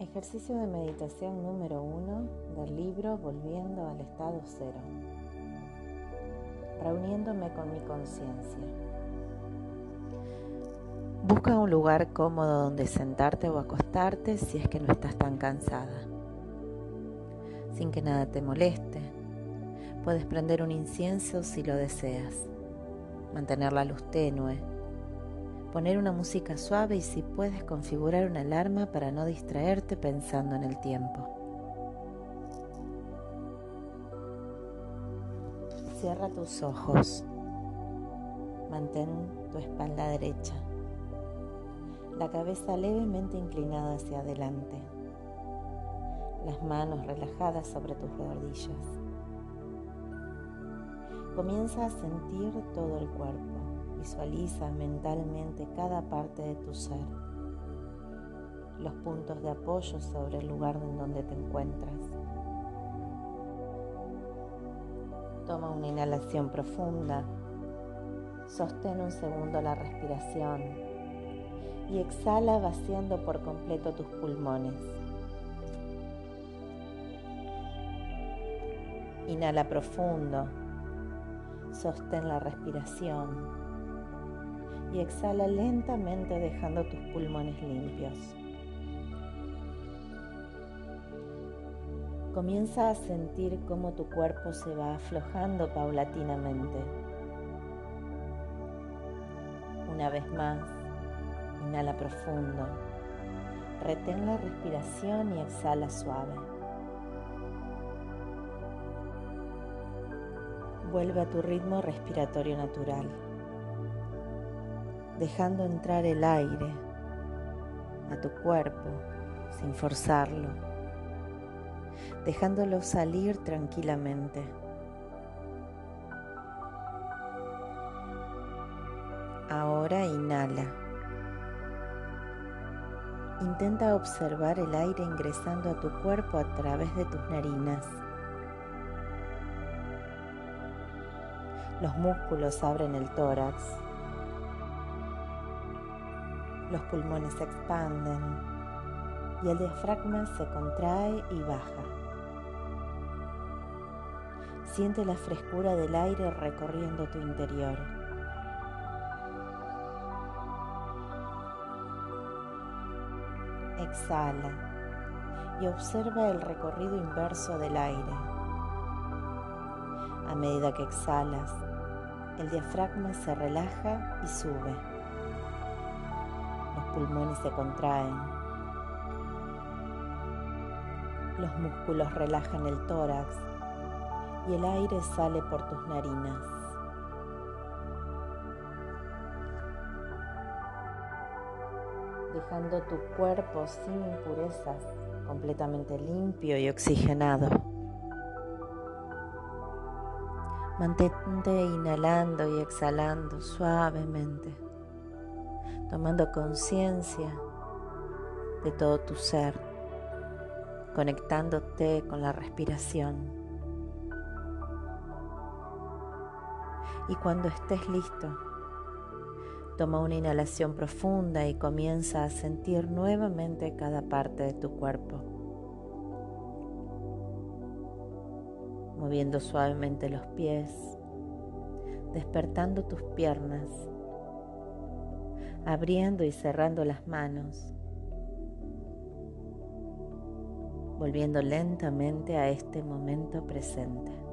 Ejercicio de meditación número uno del libro Volviendo al estado cero. Reuniéndome con mi conciencia. Busca un lugar cómodo donde sentarte o acostarte si es que no estás tan cansada. Sin que nada te moleste. Puedes prender un incienso si lo deseas. Mantener la luz tenue poner una música suave y si puedes configurar una alarma para no distraerte pensando en el tiempo. Cierra tus ojos. Mantén tu espalda derecha. La cabeza levemente inclinada hacia adelante. Las manos relajadas sobre tus rodillas. Comienza a sentir todo el cuerpo Visualiza mentalmente cada parte de tu ser, los puntos de apoyo sobre el lugar en donde te encuentras. Toma una inhalación profunda, sostén un segundo la respiración. Y exhala vaciando por completo tus pulmones. Inhala profundo, sostén la respiración y exhala lentamente dejando tus pulmones limpios. Comienza a sentir cómo tu cuerpo se va aflojando paulatinamente. Una vez más, inhala profundo, retén la respiración y exhala suave. Vuelve a tu ritmo respiratorio natural dejando entrar el aire a tu cuerpo sin forzarlo, dejándolo salir tranquilamente. Ahora inhala. Intenta observar el aire ingresando a tu cuerpo a través de tus narinas. Los músculos abren el tórax los pulmones se expanden y el diafragma se contrae y baja. Siente la frescura del aire recorriendo tu interior. Exhala y observa el recorrido inverso del aire. A medida que exhalas, el diafragma se relaja y sube pulmones se contraen. Los músculos relajan el tórax y el aire sale por tus narinas. Dejando tu cuerpo sin impurezas, completamente limpio y oxigenado. Mantente inhalando y exhalando suavemente tomando conciencia de todo tu ser, conectándote con la respiración. Y cuando estés listo, toma una inhalación profunda y comienza a sentir nuevamente cada parte de tu cuerpo. Moviendo suavemente los pies, despertando tus piernas abriendo y cerrando las manos, volviendo lentamente a este momento presente.